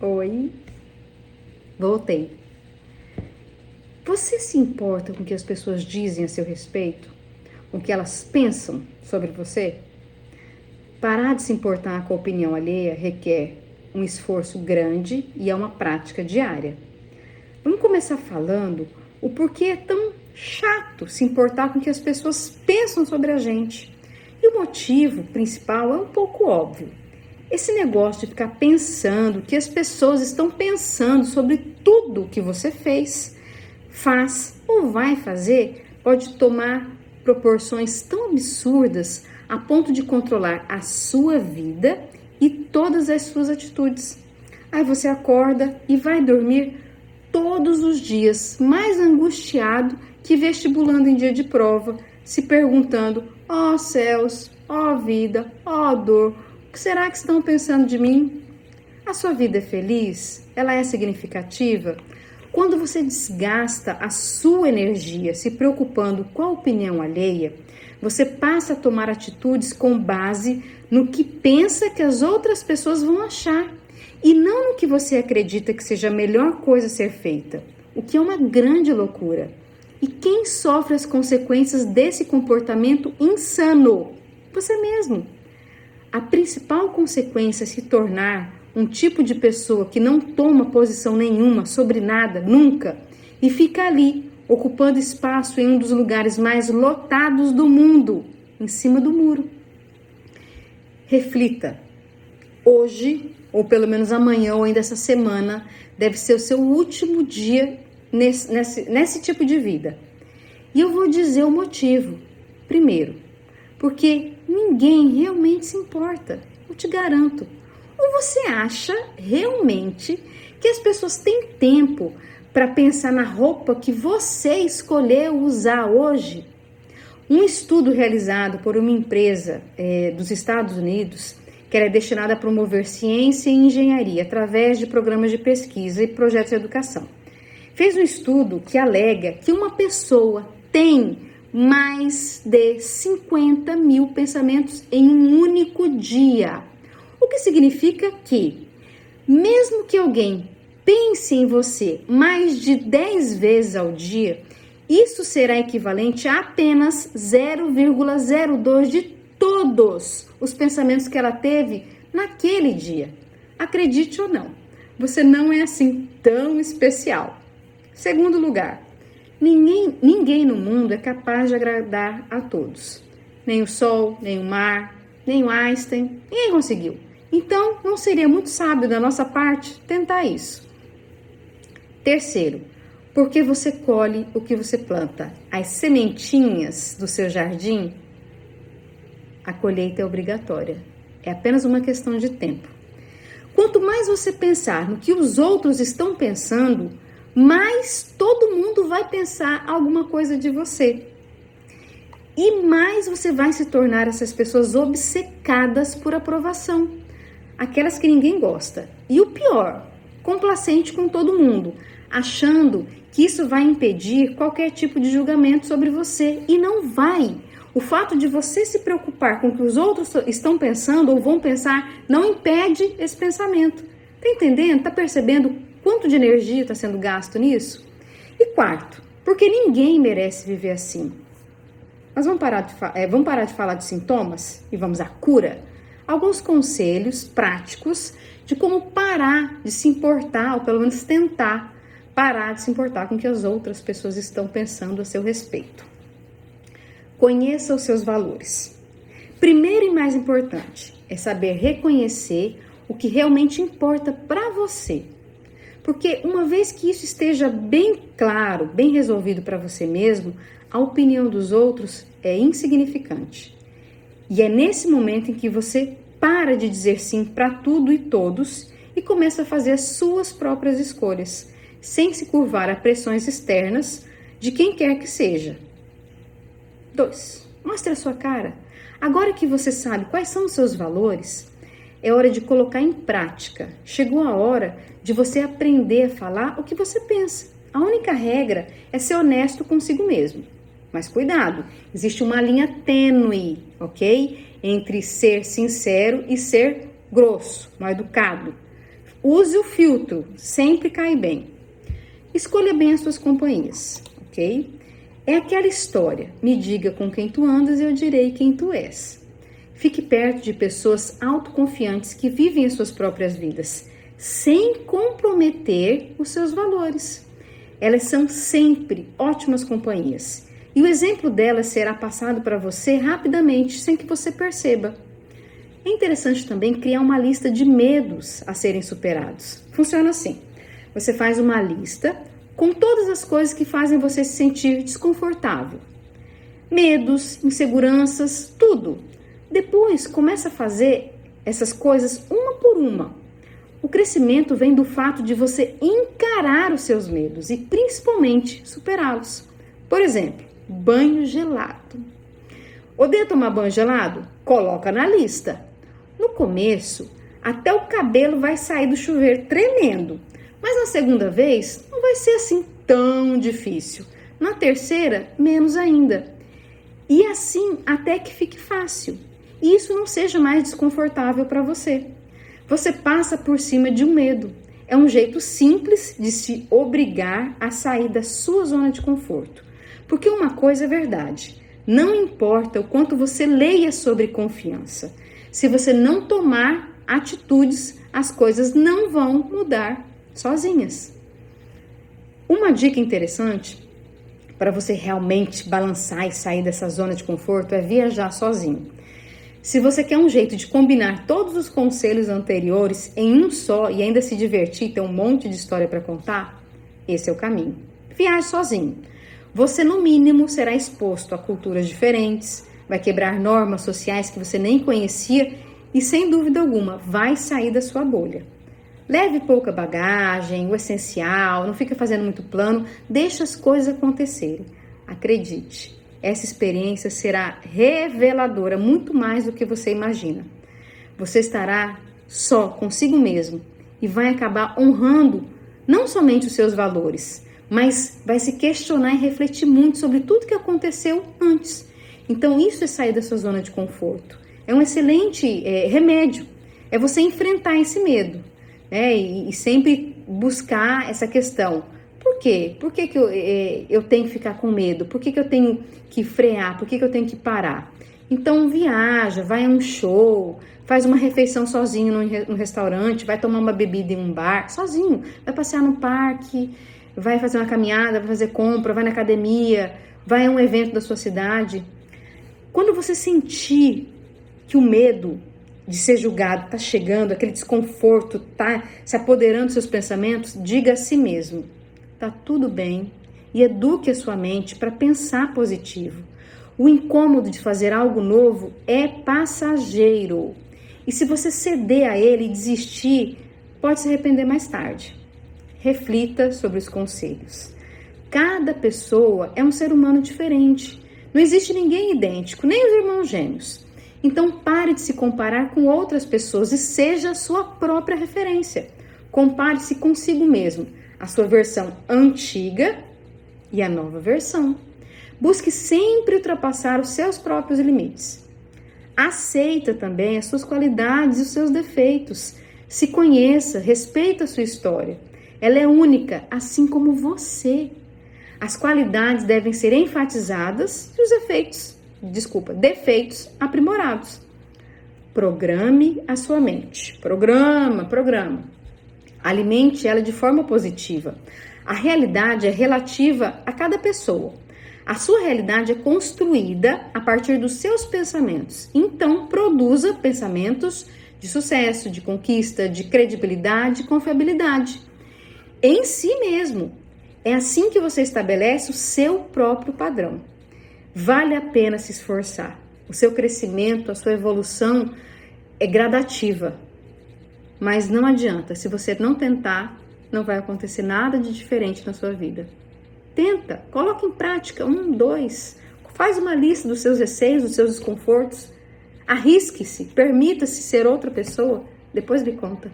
Oi, voltei. Você se importa com o que as pessoas dizem a seu respeito? Com o que elas pensam sobre você? Parar de se importar com a opinião alheia requer um esforço grande e é uma prática diária. Vamos começar falando o porquê é tão chato se importar com o que as pessoas pensam sobre a gente. E o motivo principal é um pouco óbvio. Esse negócio de ficar pensando que as pessoas estão pensando sobre tudo que você fez, faz ou vai fazer pode tomar proporções tão absurdas a ponto de controlar a sua vida e todas as suas atitudes. Aí você acorda e vai dormir todos os dias mais angustiado que vestibulando em dia de prova, se perguntando: ó oh, céus, ó oh, vida, ó oh, dor, o que será que estão pensando de mim? A sua vida é feliz? Ela é significativa? Quando você desgasta a sua energia se preocupando com a opinião alheia, você passa a tomar atitudes com base no que pensa que as outras pessoas vão achar e não no que você acredita que seja a melhor coisa a ser feita, o que é uma grande loucura. E quem sofre as consequências desse comportamento insano? Você mesmo. A principal consequência é se tornar um tipo de pessoa que não toma posição nenhuma sobre nada, nunca, e fica ali, ocupando espaço em um dos lugares mais lotados do mundo, em cima do muro. Reflita. Hoje, ou pelo menos amanhã ou ainda essa semana, deve ser o seu último dia nesse, nesse, nesse tipo de vida. E eu vou dizer o motivo. Primeiro, porque ninguém realmente se importa, eu te garanto. Ou você acha realmente que as pessoas têm tempo para pensar na roupa que você escolheu usar hoje? Um estudo realizado por uma empresa é, dos Estados Unidos, que era destinada a promover ciência e engenharia através de programas de pesquisa e projetos de educação, fez um estudo que alega que uma pessoa tem mais de 50 mil pensamentos em um único dia. O que significa que, mesmo que alguém pense em você mais de 10 vezes ao dia, isso será equivalente a apenas 0,02 de todos os pensamentos que ela teve naquele dia. Acredite ou não, você não é assim tão especial. Segundo lugar, ninguém, ninguém no mundo é capaz de agradar a todos. Nem o sol, nem o mar, nem o Einstein, ninguém conseguiu. Então, não seria muito sábio da nossa parte tentar isso. Terceiro, porque você colhe o que você planta. As sementinhas do seu jardim, a colheita é obrigatória. É apenas uma questão de tempo. Quanto mais você pensar no que os outros estão pensando, mais todo mundo vai pensar alguma coisa de você. E mais você vai se tornar essas pessoas obcecadas por aprovação, aquelas que ninguém gosta. E o pior, complacente com todo mundo, achando que isso vai impedir qualquer tipo de julgamento sobre você e não vai. O fato de você se preocupar com o que os outros estão pensando ou vão pensar não impede esse pensamento. Tá entendendo? Tá percebendo Quanto de energia está sendo gasto nisso? E quarto, porque ninguém merece viver assim. Mas vamos parar, de, é, vamos parar de falar de sintomas e vamos à cura? Alguns conselhos práticos de como parar de se importar, ou pelo menos tentar parar de se importar com o que as outras pessoas estão pensando a seu respeito. Conheça os seus valores. Primeiro e mais importante é saber reconhecer o que realmente importa para você porque uma vez que isso esteja bem claro, bem resolvido para você mesmo, a opinião dos outros é insignificante. E é nesse momento em que você para de dizer sim para tudo e todos e começa a fazer as suas próprias escolhas, sem se curvar a pressões externas de quem quer que seja. 2. Mostre a sua cara. Agora que você sabe quais são os seus valores, é hora de colocar em prática. Chegou a hora de você aprender a falar o que você pensa. A única regra é ser honesto consigo mesmo. Mas cuidado, existe uma linha tênue, ok? Entre ser sincero e ser grosso, mal educado. Use o filtro, sempre cai bem. Escolha bem as suas companhias, ok? É aquela história. Me diga com quem tu andas e eu direi quem tu és. Fique perto de pessoas autoconfiantes que vivem as suas próprias vidas, sem comprometer os seus valores. Elas são sempre ótimas companhias. E o exemplo delas será passado para você rapidamente, sem que você perceba. É interessante também criar uma lista de medos a serem superados. Funciona assim: você faz uma lista com todas as coisas que fazem você se sentir desconfortável. Medos, inseguranças, tudo. Depois começa a fazer essas coisas uma por uma. O crescimento vem do fato de você encarar os seus medos e principalmente superá-los. Por exemplo, banho gelado. Odeia tomar banho gelado? Coloca na lista. No começo, até o cabelo vai sair do chuveiro tremendo, mas na segunda vez não vai ser assim tão difícil. Na terceira, menos ainda. E assim até que fique fácil. E isso não seja mais desconfortável para você. Você passa por cima de um medo. É um jeito simples de se obrigar a sair da sua zona de conforto. Porque uma coisa é verdade: não importa o quanto você leia sobre confiança, se você não tomar atitudes, as coisas não vão mudar sozinhas. Uma dica interessante para você realmente balançar e sair dessa zona de conforto é viajar sozinho. Se você quer um jeito de combinar todos os conselhos anteriores em um só e ainda se divertir, ter um monte de história para contar, esse é o caminho. Viaje sozinho. Você, no mínimo, será exposto a culturas diferentes, vai quebrar normas sociais que você nem conhecia e, sem dúvida alguma, vai sair da sua bolha. Leve pouca bagagem, o essencial, não fica fazendo muito plano, deixa as coisas acontecerem. Acredite, essa experiência será reveladora muito mais do que você imagina. Você estará só consigo mesmo e vai acabar honrando não somente os seus valores, mas vai se questionar e refletir muito sobre tudo que aconteceu antes. Então, isso é sair da sua zona de conforto. É um excelente é, remédio. É você enfrentar esse medo né? E, e, sempre buscar essa questão. Por quê? Por que, que eu, é, eu tenho que ficar com medo? Por que, que eu tenho que frear? Por que, que eu tenho que parar? Então, viaja, vai a um show, faz uma refeição sozinho no restaurante, vai tomar uma bebida em um bar, sozinho, vai passear no parque, vai fazer uma caminhada, vai fazer compra, vai na academia, vai a um evento da sua cidade. Quando você sentir que o medo de ser julgado está chegando, aquele desconforto está se apoderando dos seus pensamentos, diga a si mesmo: tá tudo bem e eduque a sua mente para pensar positivo. O incômodo de fazer algo novo é passageiro. E se você ceder a ele e desistir, pode se arrepender mais tarde. Reflita sobre os conselhos. Cada pessoa é um ser humano diferente. Não existe ninguém idêntico, nem os irmãos gêmeos. Então pare de se comparar com outras pessoas e seja a sua própria referência. Compare-se consigo mesmo, a sua versão antiga e a nova versão. Busque sempre ultrapassar os seus próprios limites. Aceita também as suas qualidades e os seus defeitos. Se conheça, respeita a sua história. Ela é única, assim como você. As qualidades devem ser enfatizadas e os efeitos, desculpa, defeitos aprimorados. Programe a sua mente. Programa, programa. Alimente ela de forma positiva. A realidade é relativa a cada pessoa. A sua realidade é construída a partir dos seus pensamentos. Então, produza pensamentos de sucesso, de conquista, de credibilidade, confiabilidade em si mesmo. É assim que você estabelece o seu próprio padrão. Vale a pena se esforçar. O seu crescimento, a sua evolução é gradativa. Mas não adianta, se você não tentar, não vai acontecer nada de diferente na sua vida. Tenta, coloque em prática um, dois, faz uma lista dos seus receios, dos seus desconfortos. Arrisque-se, permita-se ser outra pessoa, depois me conta.